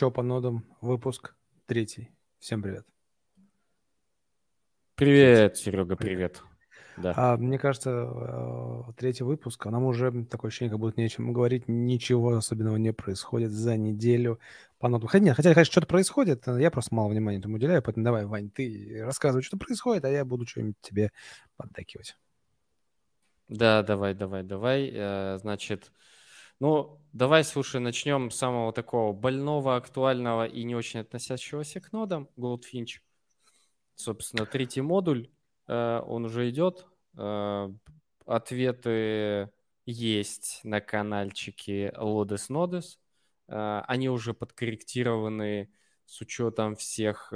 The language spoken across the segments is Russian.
Чё по нодам? Выпуск третий. Всем привет. Привет, Серега, привет. Да. А, мне кажется, э, третий выпуск, а нам уже такое ощущение, как будто нечем говорить, ничего особенного не происходит за неделю по нотам. Хотя, нет, хотя, конечно, что-то происходит, я просто мало внимания этому уделяю, поэтому давай, Вань, ты рассказывай, что происходит, а я буду что-нибудь тебе поддакивать. Да, давай, давай, давай. Э, значит, ну, давай, слушай, начнем с самого такого больного, актуального и не очень относящегося к нодам, Goldfinch. Собственно, третий модуль, э, он уже идет. Э, ответы есть на каналчике Lodes Nodes. Э, они уже подкорректированы с учетом всех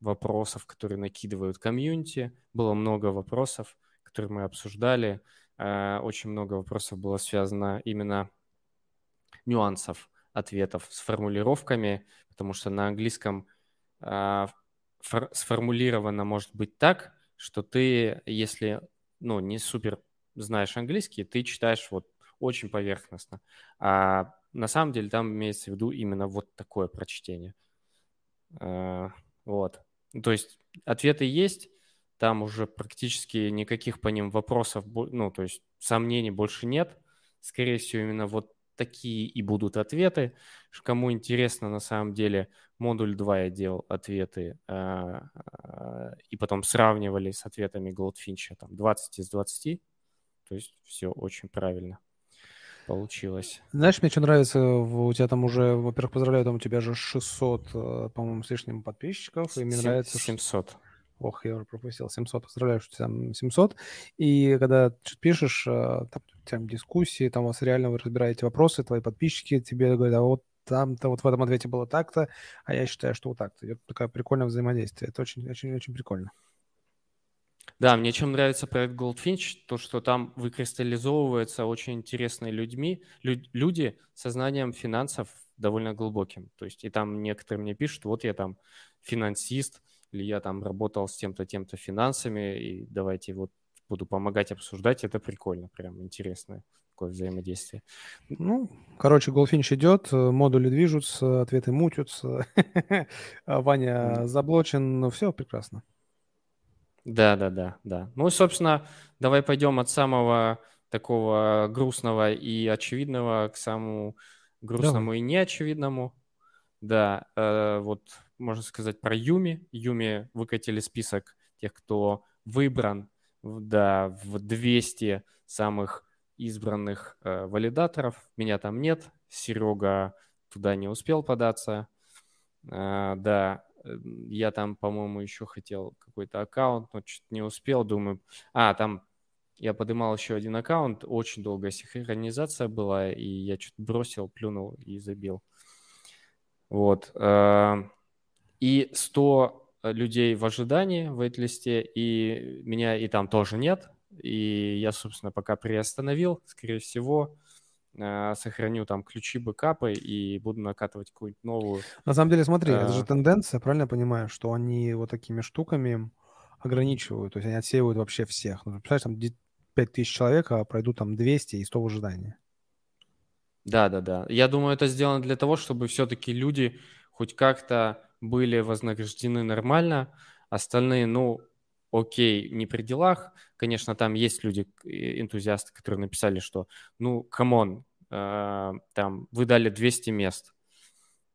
вопросов, которые накидывают комьюнити. Было много вопросов, которые мы обсуждали. Э, очень много вопросов было связано именно нюансов ответов с формулировками, потому что на английском э, сформулировано может быть так, что ты, если ну, не супер знаешь английский, ты читаешь вот очень поверхностно. А на самом деле там имеется в виду именно вот такое прочтение. Э, вот. То есть ответы есть, там уже практически никаких по ним вопросов, ну, то есть сомнений больше нет. Скорее всего, именно вот такие и будут ответы. Кому интересно, на самом деле, модуль 2 я делал ответы э, э, и потом сравнивали с ответами Goldfinch, там 20 из 20. То есть все очень правильно получилось. Знаешь, мне что нравится, у тебя там уже, во-первых, поздравляю, там у тебя же 600, э, по-моему, с лишним подписчиков, и мне 7, нравится... 700. Ох, я уже пропустил. 700. Поздравляю, что там 700. И когда что пишешь, э, там, там дискуссии, там у вас реально вы разбираете вопросы, твои подписчики тебе говорят, а вот там-то вот в этом ответе было так-то, а я считаю, что вот так-то. Это такое прикольное взаимодействие. Это очень-очень-очень прикольно. Да, мне чем нравится проект Goldfinch, то, что там выкристаллизовываются очень интересные людьми, лю- люди со знанием финансов довольно глубоким. То есть и там некоторые мне пишут, вот я там финансист, или я там работал с тем-то, тем-то финансами, и давайте вот буду помогать обсуждать, это прикольно, прям интересное такое взаимодействие. Ну, короче, Goldfinch идет, модули движутся, ответы мутятся, Ваня заблочен, но все прекрасно. Да, да, да, да. Ну собственно, давай пойдем от самого такого грустного и очевидного к самому грустному давай. и неочевидному. Да, э, вот можно сказать, про Юми. Юми выкатили список тех, кто выбран да, в 200 самых избранных э, валидаторов. Меня там нет. Серега туда не успел податься. Э, да, я там, по-моему, еще хотел какой-то аккаунт, но чуть не успел. Думаю, а, там я поднимал еще один аккаунт, очень долгая синхронизация была, и я что-то бросил, плюнул и забил. Вот. Э, и 100 э, людей в ожидании в вейт-листе, и меня и там тоже нет. И я, собственно, пока приостановил, скорее всего, э, сохраню там ключи, бэкапы и буду накатывать какую-нибудь новую. На самом деле, смотри, это же тенденция, правильно я понимаю, что они вот такими штуками ограничивают, то есть они отсеивают вообще всех. Ну, представляешь, там 5000 человек, а пройдут там 200 и 100 в ожидании. Да, да, да. Я думаю, это сделано для того, чтобы все-таки люди хоть как-то были вознаграждены нормально, остальные, ну, окей, не при делах. Конечно, там есть люди, энтузиасты, которые написали, что, ну, come on, э, там, вы дали 200 мест,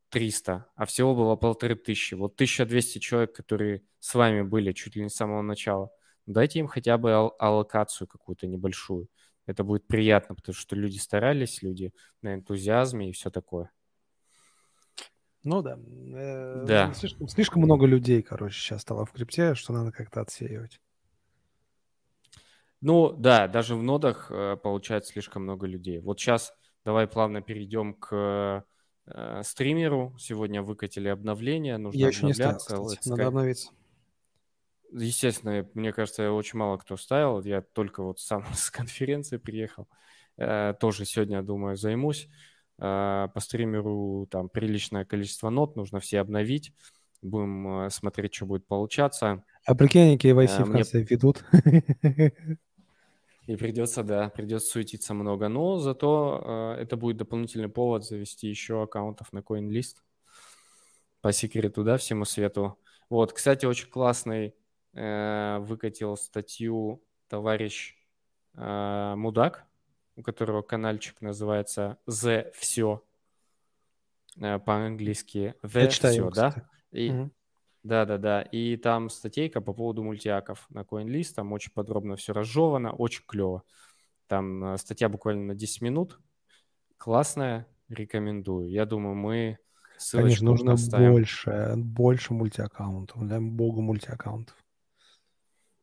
300, а всего было полторы тысячи. Вот 1200 человек, которые с вами были чуть ли не с самого начала, дайте им хотя бы ал- аллокацию какую-то небольшую. Это будет приятно, потому что люди старались, люди на энтузиазме и все такое. Ну да. Э, да. Слишком, слишком много людей, короче, сейчас стало в крипте, что надо как-то отсеивать. Ну да, даже в нодах э, получается слишком много людей. Вот сейчас давай плавно перейдем к э, стримеру. Сегодня выкатили обновление, нужно Я еще не ставил, кстати. Надо обновиться. Естественно, мне кажется, очень мало кто ставил. Я только вот сам с конференции приехал. Э, тоже сегодня, думаю, займусь. А, по стримеру там приличное количество нот, нужно все обновить. Будем э, смотреть, что будет получаться. А прикинь, они KYC а, в конце мне... ведут. И придется, да, придется суетиться много. Но зато э, это будет дополнительный повод завести еще аккаунтов на CoinList. по секрету, да, всему свету. Вот, кстати, очень классный э, выкатил статью товарищ э, Мудак, у которого каналчик называется The Все э, по-английски The Все, да? И, угу. Да, да, да. И там статейка по поводу мультиаков на CoinList. Там очень подробно все разжевано, очень клево. Там э, статья буквально на 10 минут. Классная, рекомендую. Я думаю, мы ссылочку Конечно, нужно поставим. больше, больше мультиаккаунтов. Дай богу мультиаккаунтов.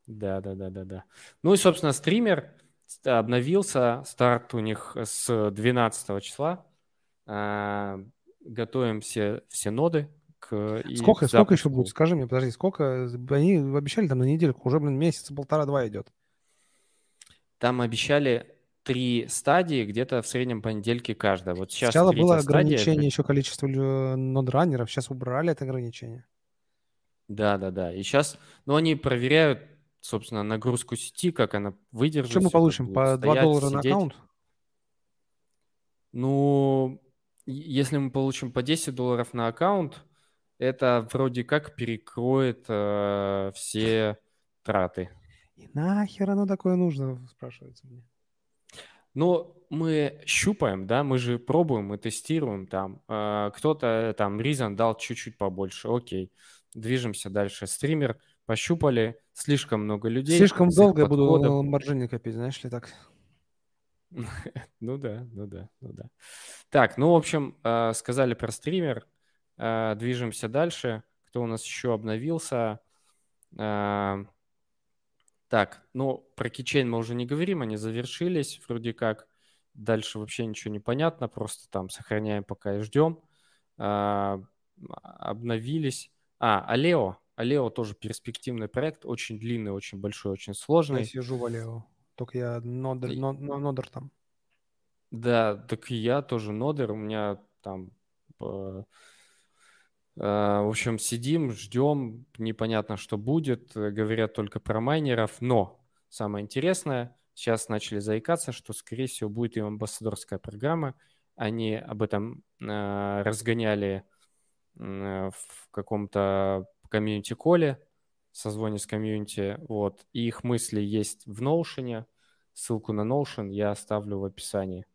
Да, да, да, да, да. Ну и, собственно, стример обновился. Старт у них с 12 числа. А, готовим все, все ноды к Сколько, сколько еще будет? Скажи мне, подожди, сколько? Они обещали там на недельку, уже, блин, месяца полтора-два идет. Там обещали три стадии, где-то в среднем по недельке каждая. Вот сейчас Сначала было ограничение стадия, еще количества нодранеров, сейчас убрали это ограничение. Да, да, да. И сейчас, ну, они проверяют, собственно, нагрузку сети, как она выдержит. Что мы получим? По 2 доллара сидеть. на аккаунт? Ну, если мы получим по 10 долларов на аккаунт, это вроде как перекроет э, все траты. И нахер оно такое нужно, спрашивается мне. Ну, мы щупаем, да, мы же пробуем, мы тестируем там. Э, кто-то там Ризан дал чуть-чуть побольше, окей. Движемся дальше. Стример пощупали, слишком много людей. Слишком долго я буду маржини копить, знаешь ли, так. Ну да, ну да, ну да. Так, ну, в общем, э, сказали про стример. Э, движемся дальше. Кто у нас еще обновился? Э, так, ну, про кичейн мы уже не говорим, они завершились вроде как. Дальше вообще ничего не понятно, просто там сохраняем пока и ждем. Э, обновились. А, Алео. Алео тоже перспективный проект, очень длинный, очень большой, очень сложный. Я сижу в Алео, только я нодер, нодер там. Да, так и я тоже нодер, у меня там Э, в общем, сидим, ждем, непонятно, что будет, э, говорят только про майнеров, но самое интересное, сейчас начали заикаться, что, скорее всего, будет и амбассадорская программа. Они об этом э, разгоняли э, в каком-то комьюнити-коле, созвоне с комьюнити, вот, и их мысли есть в Notion, ссылку на Notion я оставлю в описании.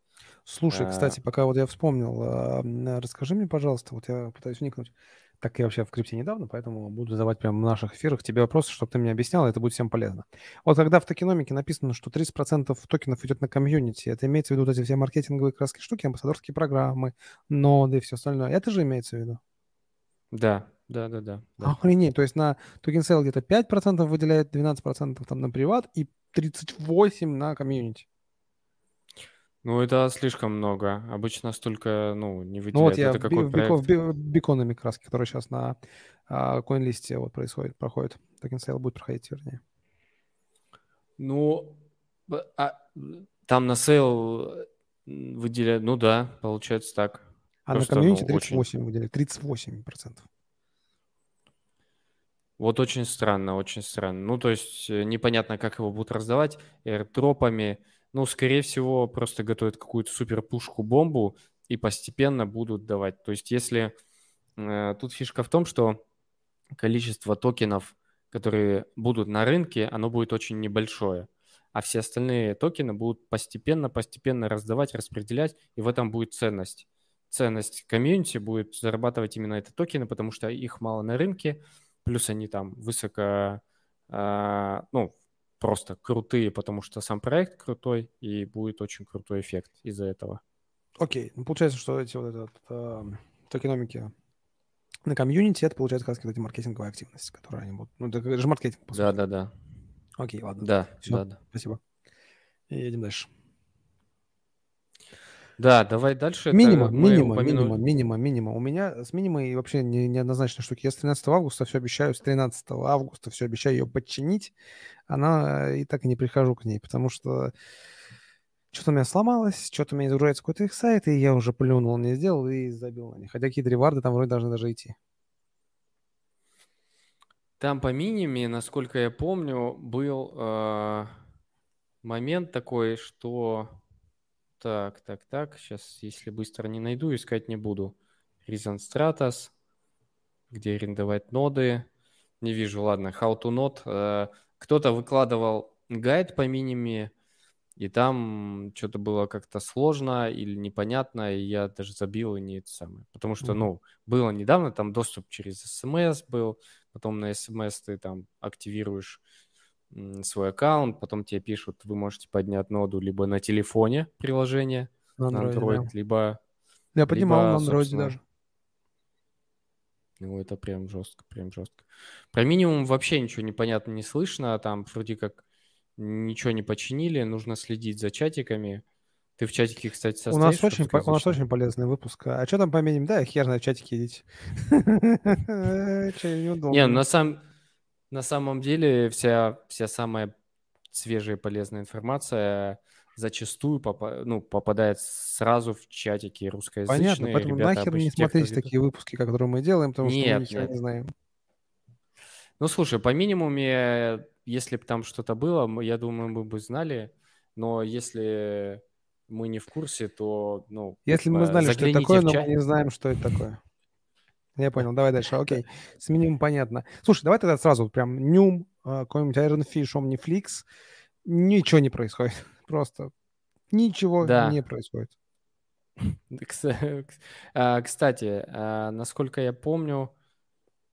Слушай, а. кстати, пока вот я вспомнил, а, расскажи мне, пожалуйста, вот я пытаюсь вникнуть. Так я вообще в крипте недавно, поэтому буду задавать прямо в наших эфирах тебе вопросы, чтобы ты мне объяснял, это будет всем полезно. Вот когда в токеномике написано, что 30% токенов идет на комьюнити, это имеется в виду вот эти все маркетинговые краски штуки, амбассадорские программы, ноды и все остальное. Это же имеется в виду? Да, да, да, да. да. Охренеть, то есть на token sale где-то 5% выделяет, 12% там на private и 38% на комьюнити. Ну, это слишком много. Обычно столько, ну, не выделяют. Ну, вот я это какой в, проект? в Biconomy краски, которые сейчас на а, CoinList вот происходит, проходит. Token sale будет проходить, вернее. Ну, а, там на sale выделяют, ну да, получается так. А Просто, на комьюнити ну, 38 очень... выделяют, 38%. Вот очень странно, очень странно. Ну, то есть э, непонятно, как его будут раздавать, airdropами, ну, скорее всего, просто готовят какую-то супер пушку-бомбу и постепенно будут давать. То есть если... Э, тут фишка в том, что количество токенов, которые будут на рынке, оно будет очень небольшое. А все остальные токены будут постепенно-постепенно раздавать, распределять, и в этом будет ценность. Ценность комьюнити будет зарабатывать именно эти токены, потому что их мало на рынке, плюс они там высоко, э, ну, просто крутые, потому что сам проект крутой, и будет очень крутой эффект из-за этого. Окей, ну, получается, что эти вот этот, э, токеномики на комьюнити, это получается как раз эти маркетинговая активность, которая они будут... Ну, это же маркетинг, по Да, да, да. Окей, ладно. Да, Все, да, да. Спасибо. И едем дальше. Да, давай дальше. Минимум, минимум, упомянули... минимум, минимум, минимум. У меня с минимой вообще не, неоднозначная штука. Я с 13 августа все обещаю, с 13 августа все обещаю ее подчинить. Она и так и не прихожу к ней, потому что что-то у меня сломалось, что-то у меня загружается какой-то их сайт, и я уже плюнул, не сделал и забил на них. Хотя какие-то реварды там вроде должны даже идти. Там по миниме, насколько я помню, был э, момент такой, что так, так, так. Сейчас, если быстро не найду, искать не буду. Reason Stratus. где арендовать ноды. Не вижу, ладно, how to node. Э, кто-то выкладывал гайд по миниме, и там что-то было как-то сложно или непонятно, и я даже забил и не это самое. Потому что, ну, было недавно, там доступ через смс был, потом на смс ты там активируешь свой аккаунт, потом тебе пишут, вы можете поднять ноду либо на телефоне приложение, на Android, на Android да. либо... Я поднимал либо, на Android даже. Ну, это прям жестко, прям жестко. Про минимум вообще ничего непонятно не слышно, там вроде как ничего не починили, нужно следить за чатиками. Ты в чатике, кстати, состоишь? У нас очень, по, у нас очень полезный выпуск. А что там по минимум? Да, хер на чатике идите. Не, на самом на самом деле вся, вся самая свежая и полезная информация зачастую попа- ну, попадает сразу в чатики русскоязычные. Понятно, поэтому Ребята нахер не смотрите такие выпуски, которые мы делаем, потому нет, что мы ничего нет. не знаем. Ну, слушай, по минимуме, если бы там что-то было, я думаю, мы бы знали, но если мы не в курсе, то, ну... Если бы мы знали, что это такое, но мы не знаем, что это такое. Я понял, давай дальше, окей. С минимум понятно. Слушай, давай тогда сразу прям нюм, а, какой-нибудь Iron Fish, Omniflix. Ничего не происходит. Просто ничего да. не происходит. А, кстати, а, насколько я помню,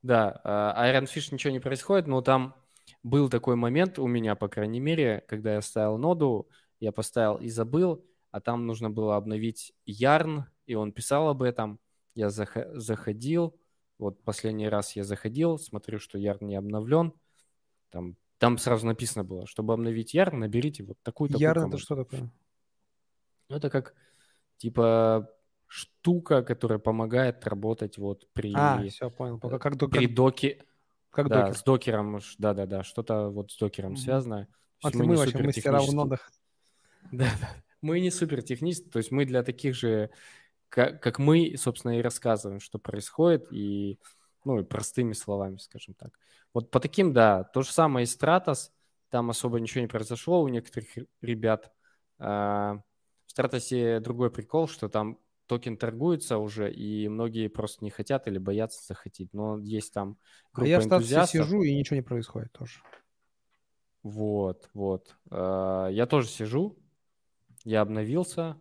да, Iron Fish ничего не происходит, но там был такой момент у меня, по крайней мере, когда я ставил ноду, я поставил и забыл, а там нужно было обновить Yarn, и он писал об этом. Я заходил, вот последний раз я заходил, смотрю, что Yarn не обновлен. Там, там сразу написано было, чтобы обновить Yarn, наберите вот такую-то Yarn это что такое? Это как типа штука, которая помогает работать вот при... А, все, понял. Как, как, при как, доке... Как да, докер. с докером, да-да-да, что-то вот с докером mm-hmm. связано. А мы, мы вообще мастера в нодах. Да, да. Мы не супер технисты, то есть мы для таких же как, как мы, собственно, и рассказываем, что происходит, и, ну, и простыми словами, скажем так. Вот по таким, да, то же самое и Stratos, там особо ничего не произошло у некоторых ребят. А, в Стратосе другой прикол, что там токен торгуется уже, и многие просто не хотят или боятся захотеть. Но есть там группа а я в статусе сижу, и ничего не происходит тоже. Вот, вот. А, я тоже сижу, я обновился,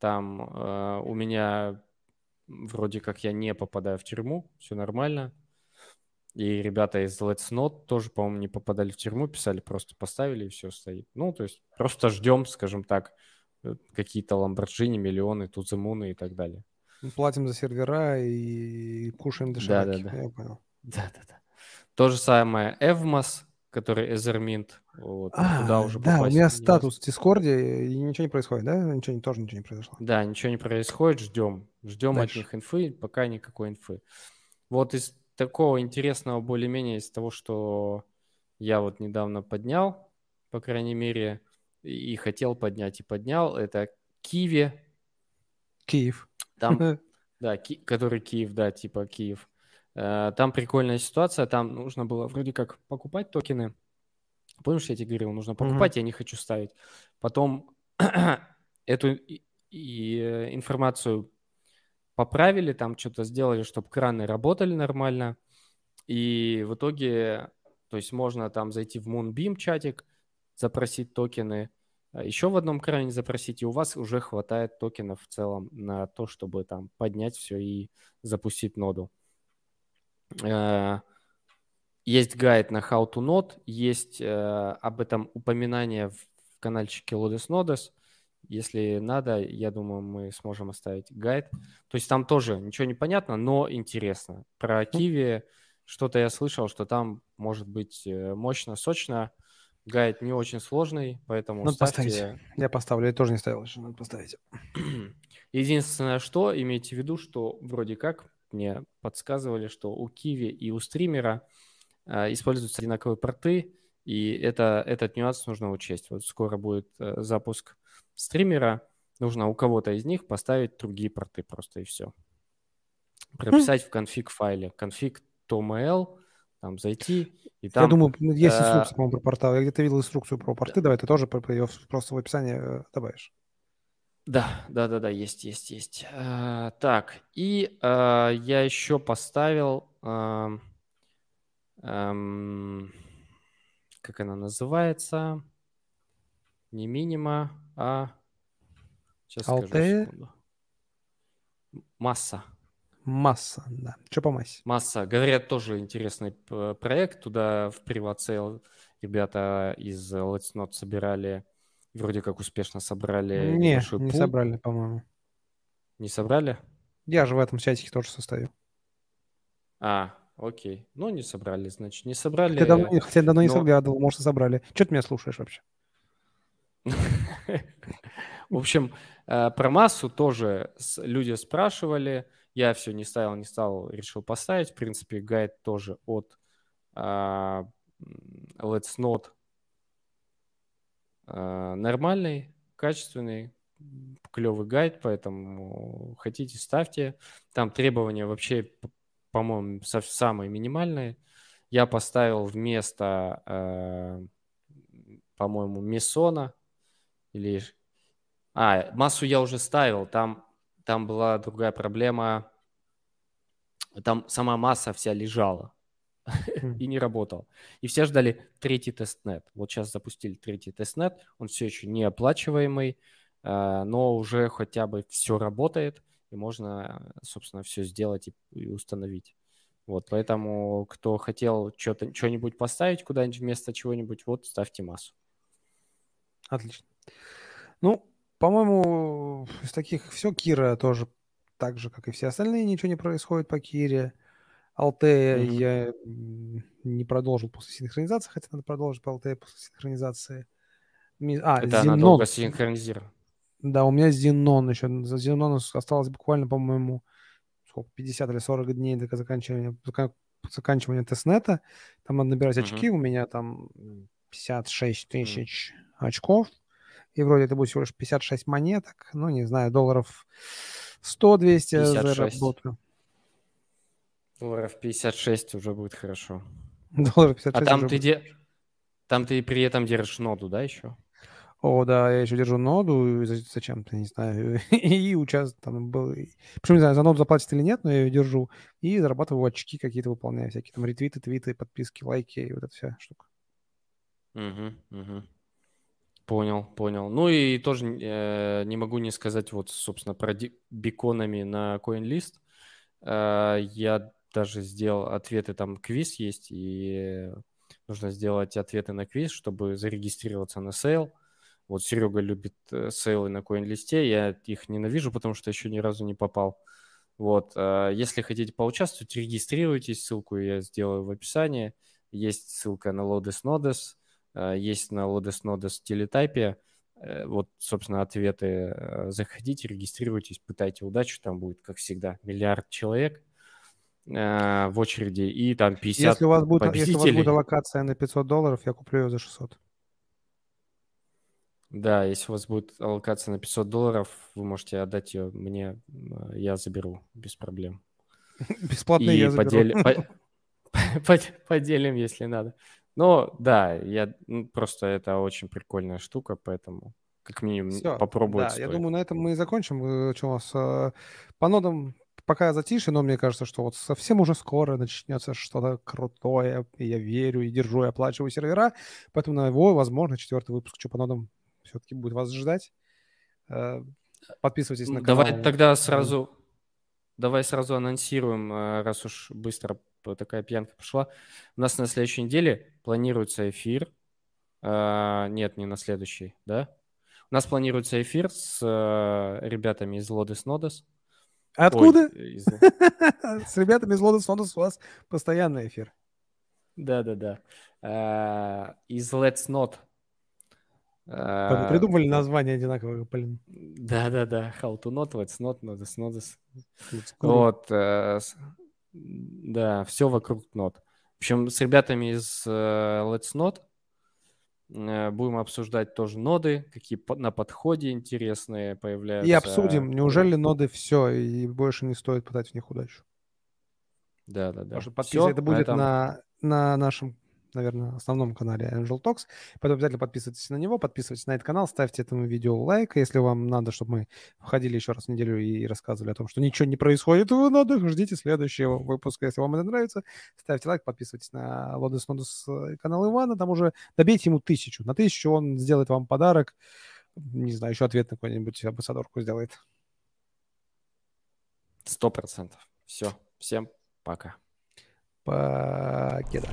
там э, у меня вроде как я не попадаю в тюрьму, все нормально. И ребята из Let's Not тоже, по-моему, не попадали в тюрьму, писали, просто поставили и все стоит. Ну, то есть просто ждем, скажем так, э, какие-то ламборджини, миллионы, туземуны и так далее. Платим за сервера и кушаем дошираки. Да, да, да. Я понял. Да-да-да. То же самое Evmos, который Ethermint. Вот, а, туда уже да, у меня статус в Дискорде, и ничего не происходит, да? Ничего, тоже ничего не произошло. Да, ничего не происходит, ждем. Ждем Дальше. от них инфы, пока никакой инфы. Вот из такого интересного более-менее, из того, что я вот недавно поднял, по крайней мере, и хотел поднять, и поднял, это Киви. Киев. Там, да, ки, который Киев, да, типа Киев. Э, там прикольная ситуация, там нужно было вроде как покупать токены. Помнишь, я тебе говорил, нужно покупать, mm-hmm. я не хочу ставить. Потом эту и, и э, информацию поправили, там что-то сделали, чтобы краны работали нормально. И в итоге, то есть можно там зайти в Moonbeam чатик, запросить токены, а еще в одном кране запросить, и у вас уже хватает токенов в целом на то, чтобы там поднять все и запустить ноду. Э, есть гайд на How to Node, есть э, об этом упоминание в каналчике Lodes Nodes. Если надо, я думаю, мы сможем оставить гайд. То есть там тоже ничего не понятно, но интересно. Про Киви что-то я слышал, что там может быть э, мощно, сочно. Гайд не очень сложный, поэтому надо ставьте... поставить. Я поставлю, я тоже не ставил еще, надо поставить. Единственное, что имейте в виду, что вроде как мне подсказывали, что у Киви и у стримера э, используются одинаковые порты, и это, этот нюанс нужно учесть. Вот скоро будет э, запуск стримера, нужно у кого-то из них поставить другие порты просто и все. Прописать в конфиг файле конфиг toml, там зайти и там... Я думаю, есть э, инструкция, по-моему, про порты. Я где-то видел инструкцию про порты. Давай ты тоже ее просто в описании добавишь. Да, да, да, да, есть, есть, есть. А, так, и а, я еще поставил, а, как она называется, не минима, а сейчас скажу Алтея? секунду. Масса. Масса, да. Что по массе? Масса. Говорят, тоже интересный проект. Туда в приват-сейл ребята из Let's Not собирали, вроде как успешно собрали Не, не пул. собрали, по-моему. Не собрали? Я же в этом чатике тоже состою. А, окей. Ну, не собрали, значит, не собрали. Хотя давно, не- хотя давно не но- заглядывал, может, и собрали. Что ты меня слушаешь вообще? В общем, э, про массу тоже люди спрашивали. Я все не ставил, не стал, решил поставить. В принципе, гайд тоже от а, Let's Not нормальный, качественный, клевый гайд, поэтому хотите, ставьте. Там требования вообще, по-моему, самые минимальные. Я поставил вместо, э, по-моему, Мессона или... А, массу я уже ставил, там, там была другая проблема. Там сама масса вся лежала. И не работала. И все ждали третий testnet. Вот сейчас запустили третий testnet, он все еще не оплачиваемый, э, но уже хотя бы все работает, и можно, собственно, все сделать и, и установить. Вот, поэтому, кто хотел что-нибудь поставить куда-нибудь вместо чего-нибудь, вот, ставьте массу. Отлично. Ну, по-моему, из таких все. Кира тоже так же, как и все остальные, ничего не происходит по Кире. Алтея Мгм. я не продолжил после синхронизации, хотя надо продолжить по Алтея после синхронизации. А, Это она Зенон. долго синхронизирована. Да, у меня Зенон еще. За Зенон осталось буквально, по-моему, сколько, 50 или 40 дней до заканчивания, зака- заканчивания тестнета. Там надо набирать Мгм. очки. У меня там 56 тысяч очков. И вроде это будет всего лишь 56 монеток. Ну, не знаю, долларов 100-200 56. заработаю. Долларов 56 уже будет хорошо. Долларов 56 А там ты, будет. де... там ты при этом держишь ноду, да, еще? О, да, я еще держу ноду, зачем-то, не знаю, и участвую там был. Причем не знаю, за ноду заплатят или нет, но я ее держу и зарабатываю очки какие-то, выполняю всякие там ретвиты, твиты, подписки, лайки и вот эта вся штука. Угу, угу. Понял, понял. Ну и тоже э, не могу не сказать вот, собственно, про Biconomy на CoinList. Э, я даже сделал ответы, там квиз есть, и нужно сделать ответы на квиз, чтобы зарегистрироваться на sale. Вот Серега любит э, sale ы на CoinList, я их ненавижу, потому что еще ни разу не попал. Вот, э, если хотите поучаствовать, регистрируйтесь, ссылку я сделаю в описании. Есть ссылка на Lodes Nodes, э, есть на Lodes Nodes телетайпе. Э, Вот, собственно, ответы. Э, Заходите, регистрируйтесь, пытайте удачу, там будет, как всегда, миллиард человек э, в очереди, и там 50 Если у вас будет, если у вас будет победителей. аллокация на 500 долларов, я куплю ее за 600. Да, если у вас будет аллокация на 500 долларов, вы можете отдать ее мне, э, я заберу без проблем. Бесплатно И я заберу. подели- по- под- поделим, если надо. Но да, я ну, просто это очень прикольная штука, поэтому как минимум Все, попробовать да, я думаю, на этом мы и закончим. Э, Что у нас по нодам пока затише, но мне кажется, что вот совсем уже скоро начнется что-то крутое. И я верю, и держу, и оплачиваю сервера. Поэтому на его, возможно, четвертый выпуск нодам все-таки будет вас ждать. Э, Подписывайтесь на канал. Давай тогда сразу, давай сразу анонсируем, э, раз уж быстро такая пьянка пошла. У нас на следующей неделе планируется эфир. Э, Нет, не на следующий, да? У нас планируется эфир с ребятами из Лодес Нодес. Откуда? из- С ребятами из Лодос Нодос у вас постоянный эфир. Да-да-да. Э, Из Let's Not. Э, Придумали название одинаковое, блин. Да-да-да. How to not, Let's Not. Let's go. Вот, э, да, все вокруг нот. В общем, с ребятами из э, Let's Not э, будем обсуждать тоже ноды, какие на подходе интересные появляются. И обсудим, неужели ноды все, и больше не стоит пытать в них удачу. Да, да, да. Что подписывай, это будет на, на нашем наверное, основном канале Angel Talks. Поэтому обязательно подписывайтесь на него, подписывайтесь на этот канал, ставьте этому видео лайк. Если вам надо, чтобы мы входили еще раз в неделю и рассказывали о том, что ничего не происходит, вы надо, ждите следующего выпуска. Если вам это нравится, ставьте лайк, подписывайтесь на Лодес Нодус э, канал Ивана, там уже добейте ему тысячу. На тысячу он сделает вам подарок. Не знаю, еще ответ на какую-нибудь амбассадорку сделает. Сто процентов. Все. Всем пока. Покеда.